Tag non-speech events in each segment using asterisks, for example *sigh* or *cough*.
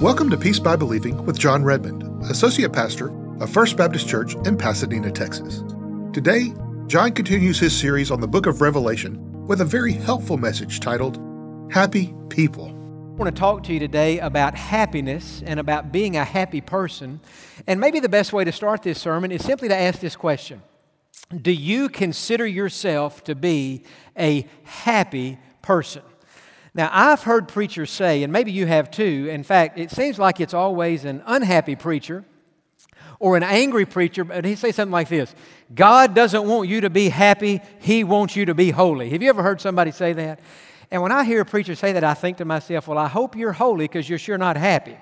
Welcome to Peace by Believing with Jon Redmond, Associate Pastor of First Baptist Church in Pasadena, Texas. Today, Jon continues his series on the book of Revelation with a very helpful message titled Happy People. I want to talk to you today about happiness and about being a happy person. And maybe the best way to start this sermon is simply to ask this question Do you consider yourself to be a happy person? Now, I've heard preachers say, and maybe you have too, in fact, it seems like it's always an unhappy preacher or an angry preacher, but he'd say something like this God doesn't want you to be happy, He wants you to be holy. Have you ever heard somebody say that? And when I hear a preacher say that, I think to myself, well, I hope you're holy because you're sure not happy.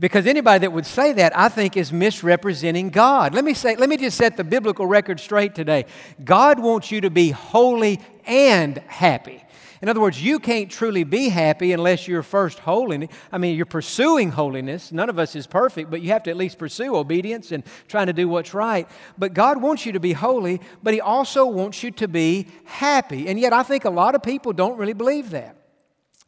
Because anybody that would say that, I think, is misrepresenting God. Let me say, let me just set the biblical record straight today. God wants you to be holy and happy. In other words, you can't truly be happy unless you're first holy. I mean, you're pursuing holiness. None of us is perfect, but you have to at least pursue obedience and trying to do what's right. But God wants you to be holy, but He also wants you to be happy. And yet, I think a lot of people don't really believe that.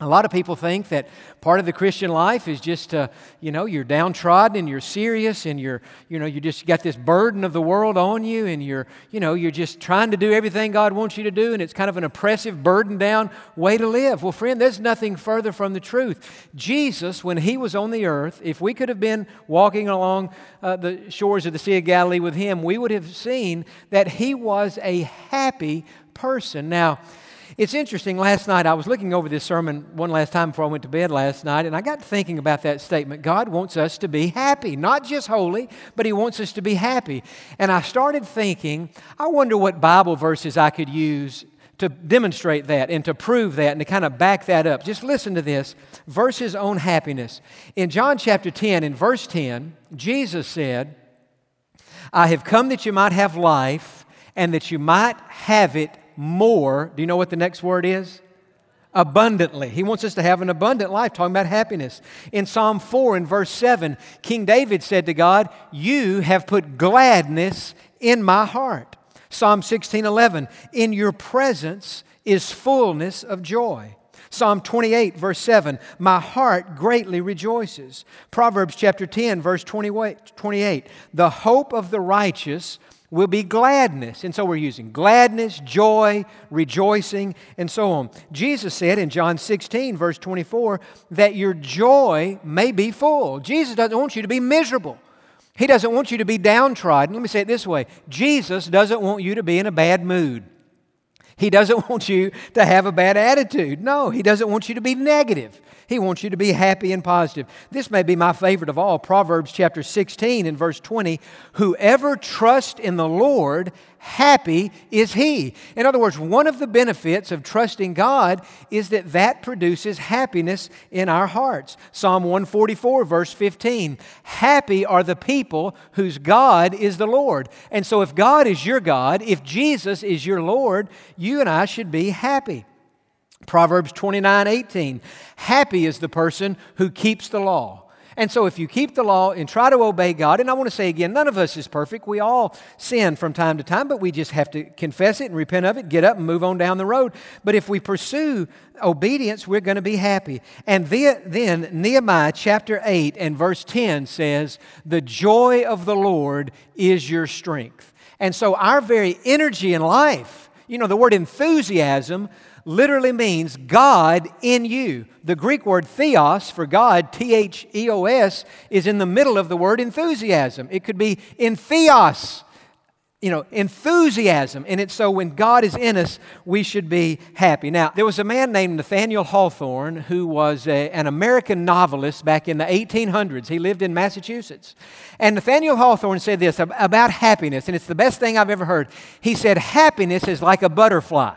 A lot of people think that part of the Christian life is just, you know, you're downtrodden and you're serious and you're, you know, you just got this burden of the world on you and you're, you know, you're just trying to do everything God wants you to do and it's kind of an oppressive, burden down way to live. Well, friend, there's nothing further from the truth. Jesus, when he was on the earth, if we could have been walking along uh, the shores of the Sea of Galilee with him, we would have seen that he was a happy person. Now, it's interesting, last night I was looking over this sermon one last time before I went to bed last night, and I got thinking about that statement. God wants us to be happy, not just holy, but He wants us to be happy. And I started thinking, I wonder what Bible verses I could use to demonstrate that and to prove that and to kind of back that up. Just listen to this verses on happiness. In John chapter 10, in verse 10, Jesus said, I have come that you might have life and that you might have it more. Do you know what the next word is? Abundantly. He wants us to have an abundant life, talking about happiness. In Psalm 4 and verse 7, King David said to God, You have put gladness in my heart. Psalm 16 11, In your presence is fullness of joy. Psalm 28, verse 7, My heart greatly rejoices. Proverbs chapter 10, verse 28, The hope of the righteous will be gladness. And so we're using gladness, joy, rejoicing, and so on. Jesus said in John 16, verse 24, that your joy may be full. Jesus doesn't want you to be miserable. He doesn't want you to be downtrodden. Let me say it this way Jesus doesn't want you to be in a bad mood. He doesn't *laughs* want you to have a bad attitude. No, He doesn't want you to be negative. He wants you to be happy and positive. This may be my favorite of all Proverbs chapter 16 and verse 20. Whoever trusts in the Lord, happy is he. In other words, one of the benefits of trusting God is that that produces happiness in our hearts. Psalm 144, verse 15 Happy are the people whose God is the Lord. And so, if God is your God, if Jesus is your Lord, you and I should be happy. Proverbs 29 18. Happy is the person who keeps the law. And so, if you keep the law and try to obey God, and I want to say again, none of us is perfect. We all sin from time to time, but we just have to confess it and repent of it, get up and move on down the road. But if we pursue obedience, we're going to be happy. And then, Nehemiah chapter 8 and verse 10 says, The joy of the Lord is your strength. And so, our very energy in life, you know, the word enthusiasm literally means God in you. The Greek word theos for God, T H E O S, is in the middle of the word enthusiasm. It could be in theos, you know, enthusiasm. And it's so when God is in us, we should be happy. Now, there was a man named Nathaniel Hawthorne who was a, an American novelist back in the 1800s. He lived in Massachusetts. And Nathaniel Hawthorne said this about happiness, and it's the best thing I've ever heard. He said, Happiness is like a butterfly.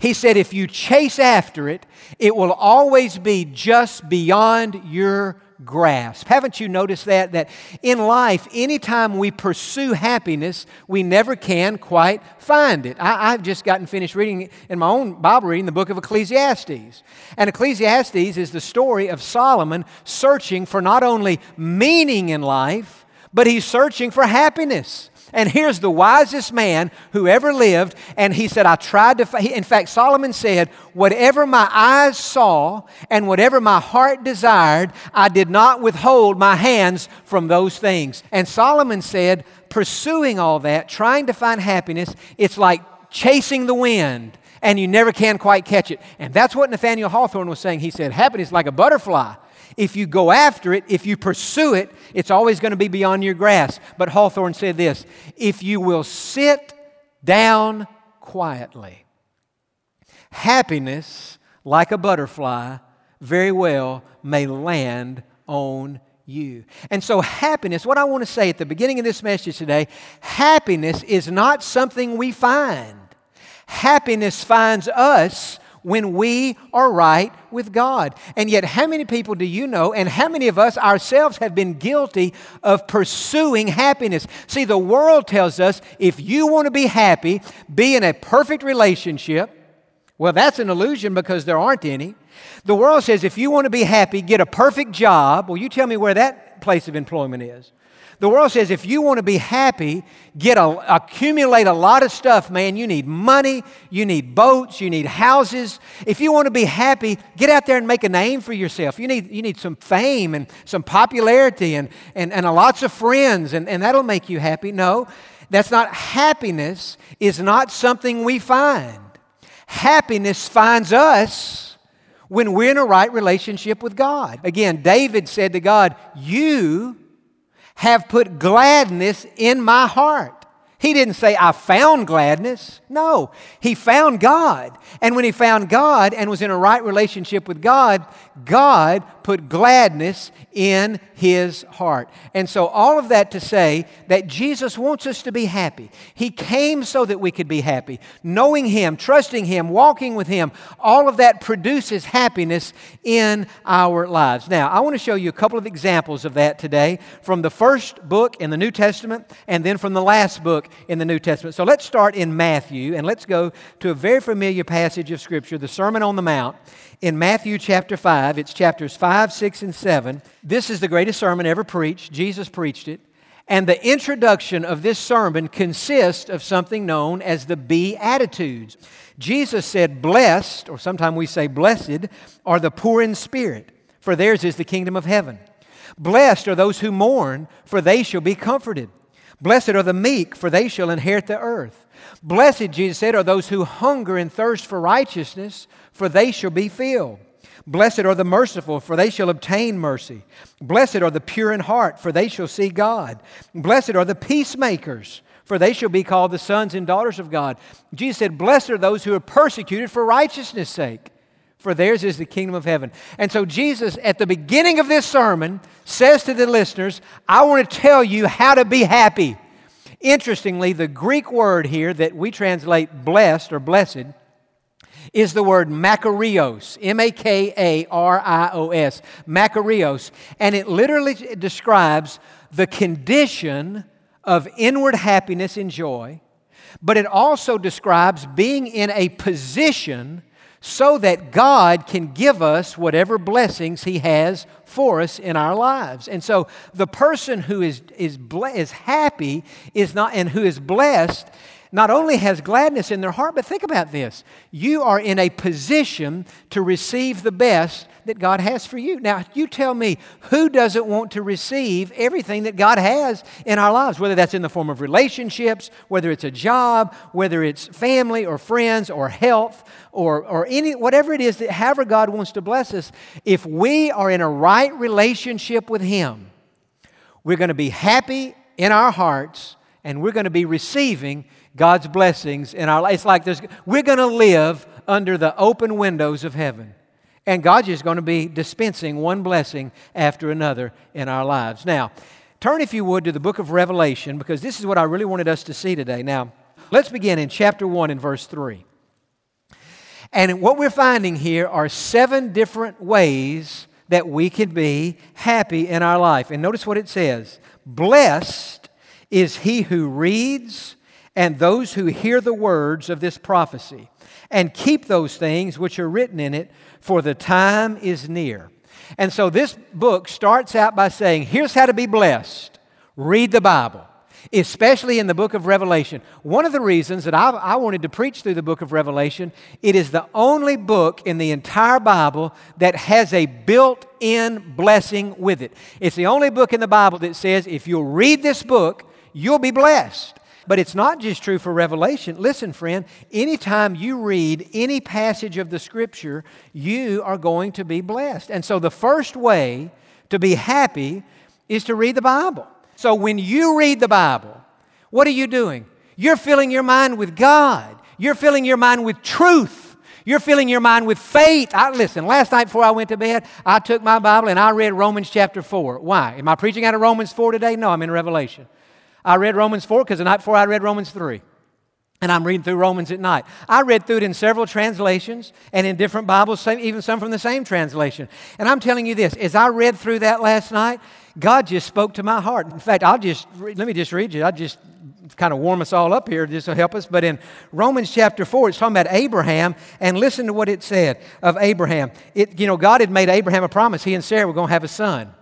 He said, if you chase after it, it will always be just beyond your grasp. Haven't you noticed that? That in life, anytime we pursue happiness, we never can quite find it. I, have just gotten finished reading in my own Bible reading the book of Ecclesiastes. And Ecclesiastes is the story of Solomon searching for not only meaning in life, but he's searching for happiness. And here's the wisest man who ever lived. And he said, I tried to, in fact, Solomon said, Whatever my eyes saw and whatever my heart desired, I did not withhold my hands from those things. And Solomon said, Pursuing all that, trying to find happiness, it's like chasing the wind and you never can quite catch it. And that's what Nathaniel Hawthorne was saying. He said, Happiness like a butterfly. If you go after it, if you pursue it, it's always going to be beyond your grasp. But Hawthorne said this if you will sit down quietly, happiness, like a butterfly, very well may land on you. And so, happiness, what I want to say at the beginning of this message today, happiness is not something we find. Happiness finds us when we are right with God. And yet, how many people do you know, and how many of us ourselves have been guilty of pursuing happiness? See, the world tells us if you want to be happy, be in a perfect relationship. Well, that's an illusion because there aren't any. The world says if you want to be happy, get a perfect job. Well, you tell me where that place of employment is. The world says if you want to be happy, get a, accumulate a lot of stuff, man. You need money, you need boats, you need houses. If you want to be happy, get out there and make a name for yourself. You need, you need some fame and some popularity and, and, and lots of friends, and, and that'll make you happy. No, that's not happiness, is not something we find. Happiness finds us when we're in a right relationship with God. Again, David said to God, You have put gladness in my heart. He didn't say, I found gladness. No, he found God. And when he found God and was in a right relationship with God, God put gladness in his heart. And so, all of that to say that Jesus wants us to be happy. He came so that we could be happy. Knowing him, trusting him, walking with him, all of that produces happiness in our lives. Now, I want to show you a couple of examples of that today from the first book in the New Testament and then from the last book in the New Testament. So, let's start in Matthew and let's go to a very familiar passage of Scripture, the Sermon on the Mount in Matthew chapter 5. It's chapters 5, 6, and 7. This is the greatest sermon ever preached. Jesus preached it. And the introduction of this sermon consists of something known as the Beatitudes. Jesus said, Blessed, or sometimes we say blessed, are the poor in spirit, for theirs is the kingdom of heaven. Blessed are those who mourn, for they shall be comforted. Blessed are the meek, for they shall inherit the earth. Blessed, Jesus said, are those who hunger and thirst for righteousness, for they shall be filled. Blessed are the merciful, for they shall obtain mercy. Blessed are the pure in heart, for they shall see God. Blessed are the peacemakers, for they shall be called the sons and daughters of God. Jesus said, Blessed are those who are persecuted for righteousness' sake, for theirs is the kingdom of heaven. And so, Jesus, at the beginning of this sermon, says to the listeners, I want to tell you how to be happy. Interestingly, the Greek word here that we translate blessed or blessed is the word makarios, M A K A R I O S, makarios. And it literally describes the condition of inward happiness and joy, but it also describes being in a position so that God can give us whatever blessings He has for us in our lives. And so the person who is, is, is happy is not, and who is blessed not only has gladness in their heart, but think about this. You are in a position to receive the best that God has for you. Now, you tell me, who doesn't want to receive everything that God has in our lives, whether that's in the form of relationships, whether it's a job, whether it's family or friends or health or, or any, whatever it is that however God wants to bless us, if we are in a right relationship with Him, we're going to be happy in our hearts and we're going to be receiving God's blessings in our life. It's like there's, we're going to live under the open windows of heaven. And God's just going to be dispensing one blessing after another in our lives. Now, turn, if you would, to the book of Revelation because this is what I really wanted us to see today. Now, let's begin in chapter 1 and verse 3. And what we're finding here are seven different ways that we can be happy in our life. And notice what it says Blessed is he who reads and those who hear the words of this prophecy and keep those things which are written in it, for the time is near. And so this book starts out by saying, Here's how to be blessed read the Bible especially in the book of Revelation. One of the reasons that I, I, wanted to preach through the book of Revelation, it is the only book in the entire Bible that has a built in blessing with it. It's the only book in the Bible that says if you'll read this book, you'll be blessed. But it's not just true for Revelation. Listen, friend, anytime you read any passage of the Scripture, you are going to be blessed. And so the first way to be happy is to read the Bible. So when you read the Bible, what are you doing? You're filling your mind with God. You're filling your mind with truth. You're filling your mind with faith. I, listen, last night before I went to bed, I took my Bible and I read Romans chapter 4. Why? Am I preaching out of Romans 4 today? No, I'm in Revelation. I read Romans 4 because the night before I read Romans 3. And I'm reading through Romans at night. I read through it in several translations and in different Bibles, even some from the same translation. And I'm telling you this as I read through that last night, God just spoke to my heart. In fact, I'll just, let me just read you. I'll just kind of warm us all up here This will help us. But in Romans chapter 4, it's talking about Abraham, and listen to what it said of Abraham. It, you know, God had made Abraham a promise. He and Sarah were going to have a son.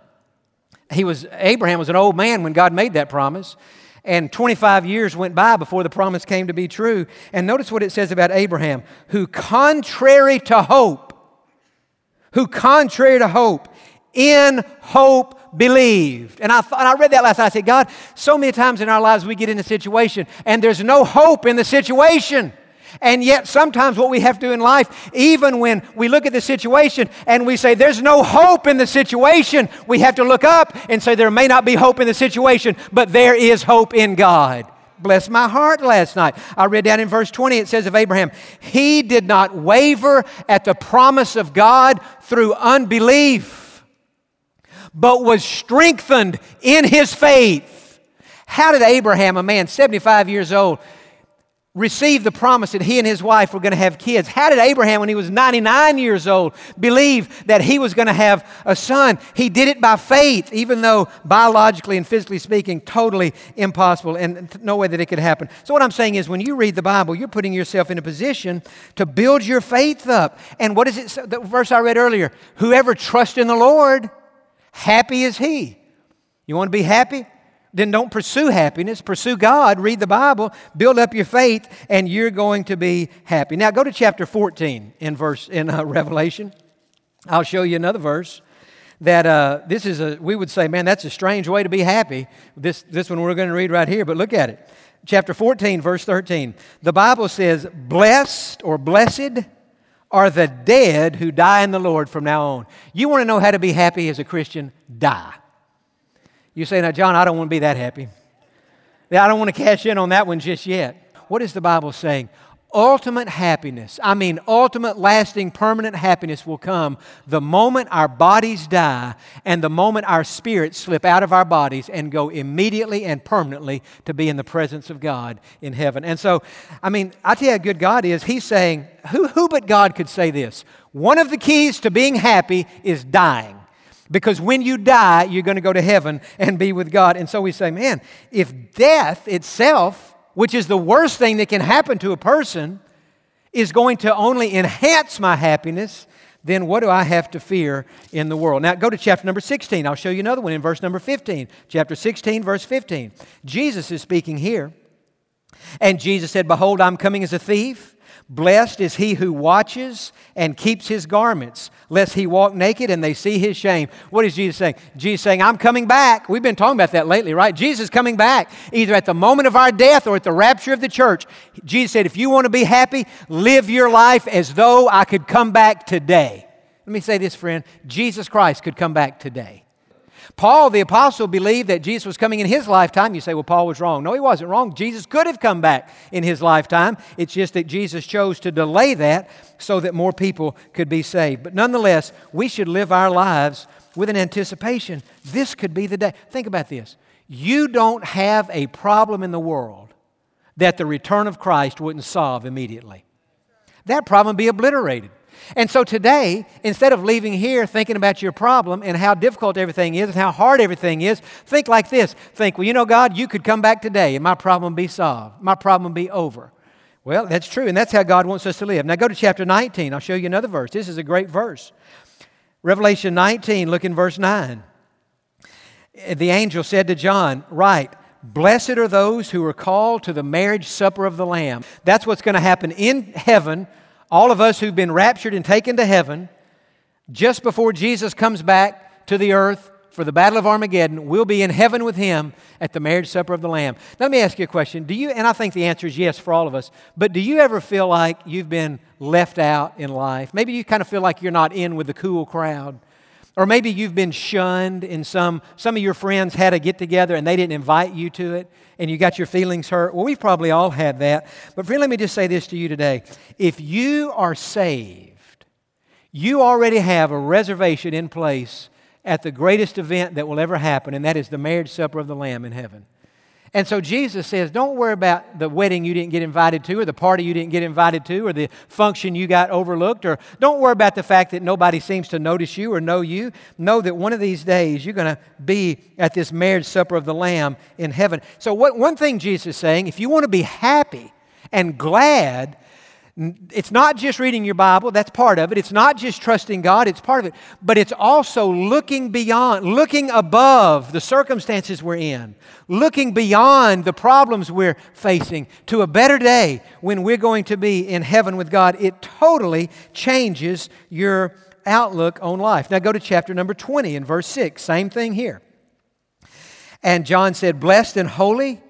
He was, Abraham was an old man when God made that promise. And 25 years went by before the promise came to be true. And notice what it says about Abraham, who, contrary to hope, who, contrary to hope, in hope believed. And I, thought, I read that last night. I said, God, so many times in our lives we get in a situation and there's no hope in the situation. And yet, sometimes what we have to do in life, even when we look at the situation and we say, There's no hope in the situation, we have to look up and say, There may not be hope in the situation, but there is hope in God. Bless my heart last night. I read down in verse 20, it says of Abraham, He did not waver at the promise of God through unbelief, but was strengthened in his faith. How did Abraham, a man 75 years old, received the promise that he and his wife were going to have kids. How did Abraham, when he was 99 years old, believe that he was going to have a son? He did it by faith, even though biologically and physically speaking, totally impossible and no way that it could happen. So, what I'm saying is, when you read the Bible, you're putting yourself in a position to build your faith up. And what is it? The verse I read earlier whoever trusts in the Lord, happy is he. You want to be happy? Then don't pursue happiness. Pursue God, read the Bible, build up your faith, and you're going to be happy. Now go to chapter 14 in verse in uh, *laughs* Revelation. I'll show you another verse that uh, this is a we would say, man, that's a strange way to be happy. This this one we're going to read right here, but look at it. Chapter 14, verse 13. The Bible says, "Blessed or blessed are the dead who die in the Lord from now on." You want to know how to be happy as a Christian? Die. You say, now, Jon, I don't want to be that happy. I don't want to cash in on that one just yet. What is the Bible saying? Ultimate happiness, I mean, ultimate, lasting, permanent happiness will come the moment our bodies die and the moment our spirits slip out of our bodies and go immediately and permanently to be in the presence of God in heaven. And so, I mean, I tell you how good God is. He's saying, who, who but God could say this? One of the keys to being happy is dying. Because when you die, you're going to go to heaven and be with God. And so we say, man, if death itself, which is the worst thing that can happen to a person, is going to only enhance my happiness, then what do I have to fear in the world? Now go to chapter number 16. I'll show you another one in verse number 15. Chapter 16, verse 15. Jesus is speaking here. And Jesus said, Behold, I'm coming as a thief. Blessed is he who watches and keeps his garments, lest he walk naked and they see his shame. What is Jesus saying? Jesus saying, I'm coming back. We've been talking about that lately, right? Jesus coming back, either at the moment of our death or at the rapture of the church. Jesus said, If you want to be happy, live your life as though I could come back today. Let me say this, friend Jesus Christ could come back today. Paul, the apostle, believed that Jesus was coming in his lifetime. You say, well, Paul was wrong. No, he wasn't wrong. Jesus could have come back in his lifetime. It's just that Jesus chose to delay that so that more people could be saved. But nonetheless, we should live our lives with an anticipation. This could be the day. Think about this. You don't have a problem in the world that the return of Christ wouldn't solve immediately. That problem be obliterated. And so today, instead of leaving here thinking about your problem and how difficult everything is and how hard everything is, think like this. Think, well, you know, God, you could come back today and my problem be solved. My problem be over. Well, that's true, and that's how God wants us to live. Now go to chapter 19. I'll show you another verse. This is a great verse. Revelation 19, look in verse 9. The angel said to John, Write, blessed are those who are called to the marriage supper of the Lamb. That's what's going to happen in heaven all of us who've been raptured and taken to heaven, just before Jesus comes back to the earth for the battle of Armageddon, we'll be in heaven with him at the marriage supper of the Lamb. Now, let me ask you a question. Do you, and I think the answer is yes for all of us, but do you ever feel like you've been left out in life? Maybe you kind of feel like you're not in with the cool crowd. Or maybe you've been shunned and some, some of your friends had a get together and they didn't invite you to it and you got your feelings hurt. Well, we've probably all had that. But friend, let me just say this to you today. If you are saved, you already have a reservation in place at the greatest event that will ever happen, and that is the marriage supper of the Lamb in heaven. And so Jesus says, don't worry about the wedding you didn't get invited to, or the party you didn't get invited to, or the function you got overlooked, or don't worry about the fact that nobody seems to notice you or know you. Know that one of these days you're going to be at this marriage supper of the Lamb in heaven. So, what, one thing Jesus is saying, if you want to be happy and glad, it's not just reading your Bible, that's part of it. It's not just trusting God, it's part of it. But it's also looking beyond, looking above the circumstances we're in, looking beyond the problems we're facing to a better day when we're going to be in heaven with God. It totally changes your outlook on life. Now go to chapter number 20 in verse 6. Same thing here. And John said, Blessed and holy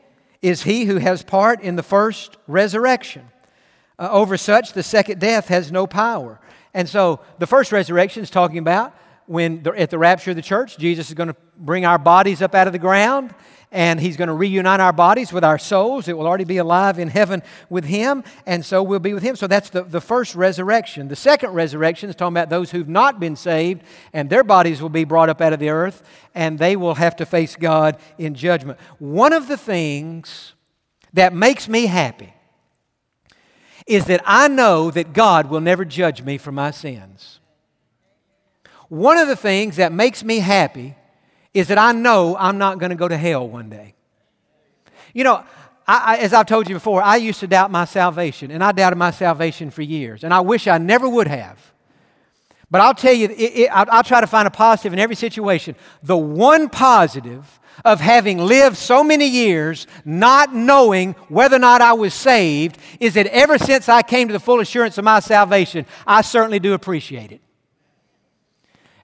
is he who has part in the first resurrection. Uh, over such, the second death has no power. And so the first resurrection is talking about when the, at the rapture of the church, Jesus is going to bring our bodies up out of the ground and he's going to reunite our bodies with our souls. It will already be alive in heaven with him, and so we'll be with him. So that's the, the first resurrection. The second resurrection is talking about those who've not been saved, and their bodies will be brought up out of the earth, and they will have to face God in judgment. One of the things that makes me happy is that I know that God will never judge me for my sins. One of the things that makes me happy is that I know I'm not going to go to hell one day. You know, I, I, as I've told you before, I used to doubt my salvation, and I doubted my salvation for years, and I wish I never would have. But I'll tell you, it, it, I'll, I'll try to find a positive in every situation. The one positive of having lived so many years not knowing whether or not I was saved is that ever since I came to the full assurance of my salvation, I certainly do appreciate it.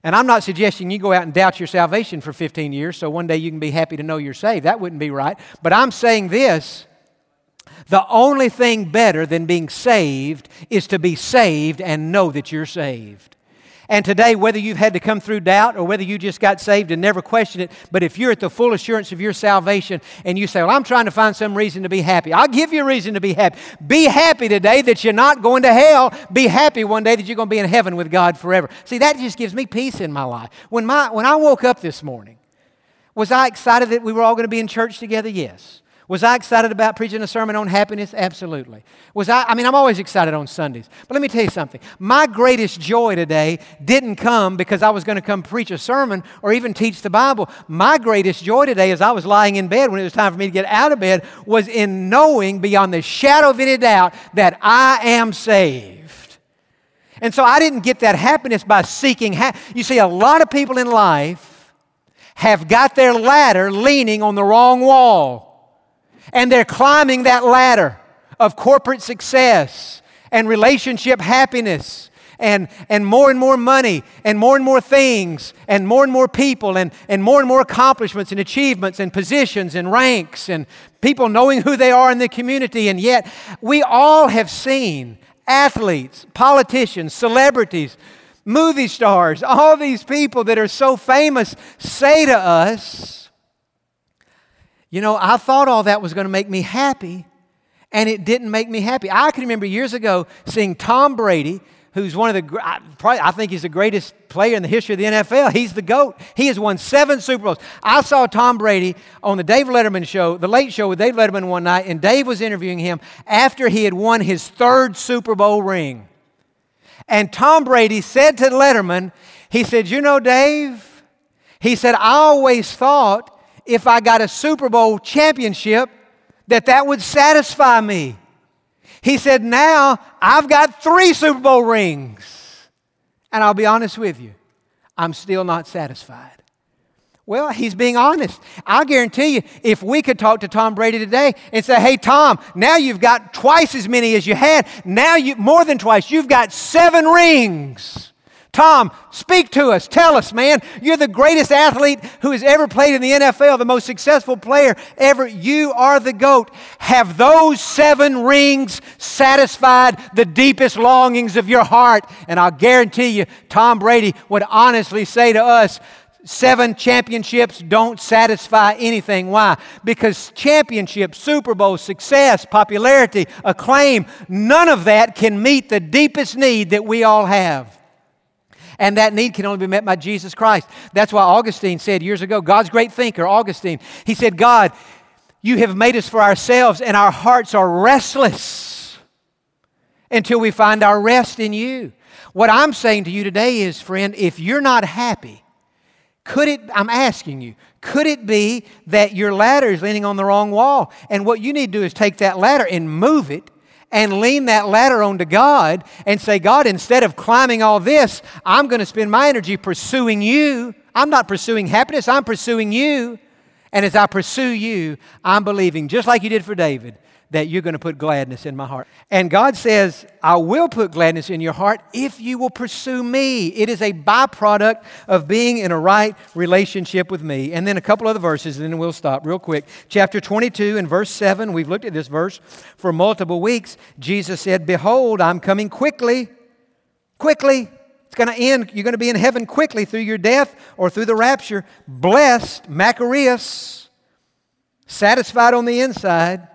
And I'm not suggesting you go out and doubt your salvation for 15 years so one day you can be happy to know you're saved. That wouldn't be right. But I'm saying this the only thing better than being saved is to be saved and know that you're saved. And today, whether you've had to come through doubt or whether you just got saved and never questioned it, but if you're at the full assurance of your salvation and you say, Well, I'm trying to find some reason to be happy, I'll give you a reason to be happy. Be happy today that you're not going to hell. Be happy one day that you're going to be in heaven with God forever. See, that just gives me peace in my life. When, my, when I woke up this morning, was I excited that we were all going to be in church together? Yes. Was I excited about preaching a sermon on happiness? Absolutely. Was I? I mean, I'm always excited on Sundays. But let me tell you something. My greatest joy today didn't come because I was going to come preach a sermon or even teach the Bible. My greatest joy today, as I was lying in bed when it was time for me to get out of bed, was in knowing beyond the shadow of any doubt that I am saved. And so I didn't get that happiness by seeking. Ha- you see, a lot of people in life have got their ladder leaning on the wrong wall. And they're climbing that ladder of corporate success and relationship happiness and, and more and more money and more and more things and more and more people and, and more and more accomplishments and achievements and positions and ranks and people knowing who they are in the community. And yet, we all have seen athletes, politicians, celebrities, movie stars, all these people that are so famous say to us, you know, I thought all that was going to make me happy, and it didn't make me happy. I can remember years ago seeing Tom Brady, who's one of the, probably, I think he's the greatest player in the history of the NFL. He's the GOAT. He has won seven Super Bowls. I saw Tom Brady on the Dave Letterman show, the late show with Dave Letterman one night, and Dave was interviewing him after he had won his third Super Bowl ring. And Tom Brady said to Letterman, he said, You know, Dave, he said, I always thought if I got a Super Bowl championship, that that would satisfy me. He said, Now I've got three Super Bowl rings. And I'll be honest with you, I'm still not satisfied. Well, he's being honest. I guarantee you, if we could talk to Tom Brady today and say, hey, Tom, now you've got twice as many as you had. Now you, more than twice, you've got seven rings. Tom, speak to us. Tell us, man. You're the greatest athlete who has ever played in the NFL, the most successful player ever. You are the GOAT. Have those seven rings satisfied the deepest longings of your heart? And I'll guarantee you, Tom Brady would honestly say to us, Seven championships don't satisfy anything. Why? Because championships, Super Bowl, success, popularity, acclaim, none of that can meet the deepest need that we all have. And that need can only be met by Jesus Christ. That's why Augustine said years ago, God's great thinker, Augustine, he said, God, you have made us for ourselves, and our hearts are restless until we find our rest in you. What I'm saying to you today is, friend, if you're not happy, could it, I'm asking you, could it be that your ladder is leaning on the wrong wall? And what you need to do is take that ladder and move it and lean that ladder onto God and say, God, instead of climbing all this, I'm going to spend my energy pursuing you. I'm not pursuing happiness, I'm pursuing you. And as I pursue you, I'm believing, just like you did for David, that you're going to put gladness in my heart. And God says, I will put gladness in your heart if you will pursue me. It is a byproduct of being in a right relationship with me. And then a couple other verses, and then we'll stop real quick. Chapter 22 and verse 7, we've looked at this verse for multiple weeks. Jesus said, Behold, I'm coming quickly. Quickly. It's going to end. You're going to be in heaven quickly through your death or through the rapture. Blessed, makarios, satisfied on the inside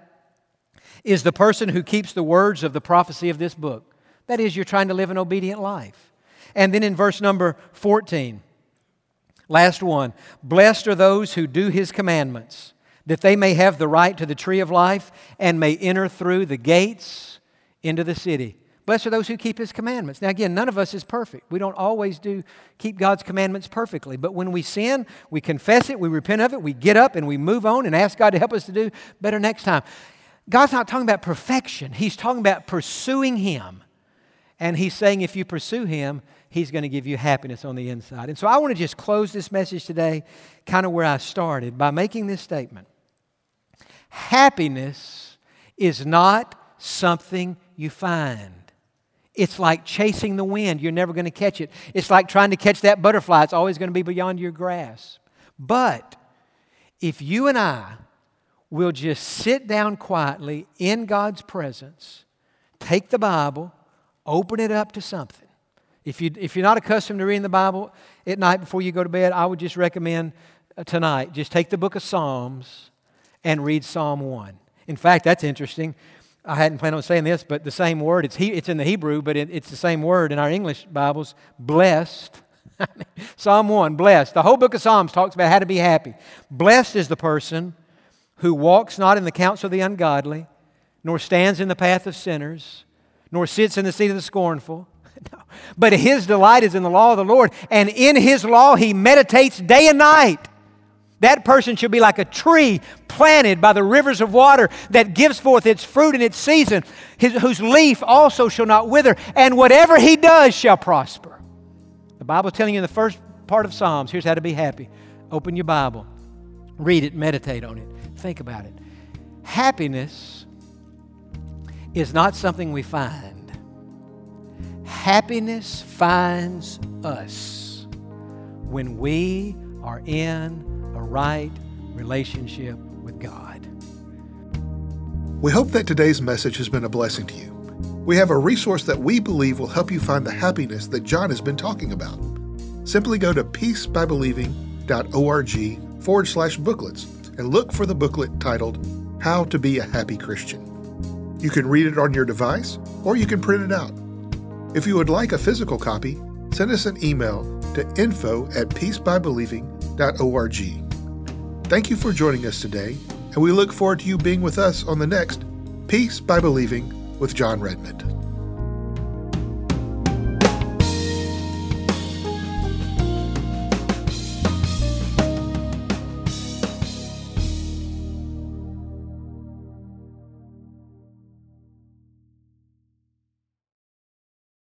is the person who keeps the words of the prophecy of this book. That is, you're trying to live an obedient life. And then in verse number 14, last one Blessed are those who do his commandments, that they may have the right to the tree of life and may enter through the gates into the city. Blessed are those who keep his commandments. Now, again, none of us is perfect. We don't always do keep God's commandments perfectly. But when we sin, we confess it, we repent of it, we get up and we move on and ask God to help us to do better next time. God's not talking about perfection, He's talking about pursuing Him. And He's saying if you pursue Him, He's going to give you happiness on the inside. And so I want to just close this message today, kind of where I started, by making this statement Happiness is not something you find. It's like chasing the wind. You're never going to catch it. It's like trying to catch that butterfly. It's always going to be beyond your grasp. But if you and I will just sit down quietly in God's presence, take the Bible, open it up to something. If, you, if you're not accustomed to reading the Bible at night before you go to bed, I would just recommend uh, tonight just take the book of Psalms and read Psalm 1. In fact, that's interesting. I hadn't planned on saying this, but the same word, it's, he, it's in the Hebrew, but it, it's the same word in our English Bibles blessed. *laughs* Psalm 1, blessed. The whole book of Psalms talks about how to be happy. Blessed is the person who walks not in the counsel of the ungodly, nor stands in the path of sinners, nor sits in the seat of the scornful. *laughs* no. But his delight is in the law of the Lord, and in his law he meditates day and night. That person should be like a tree planted by the rivers of water that gives forth its fruit in its season, his, whose leaf also shall not wither, and whatever he does shall prosper. The Bible is telling you in the first part of Psalms here's how to be happy. Open your Bible, read it, meditate on it. Think about it. Happiness is not something we find, happiness finds us when we are in a right relationship with God. We hope that today's message has been a blessing to you. We have a resource that we believe will help you find the happiness that Jon has been talking about. Simply go to peacebybelieving.org forward slash booklets and look for the booklet titled How to Be a Happy Christian. You can read it on your device or you can print it out. If you would like a physical copy, send us an email to info at peacebybelieving.org. Thank you for joining us today, and we look forward to you being with us on the next Peace by Believing with Jon Redmond.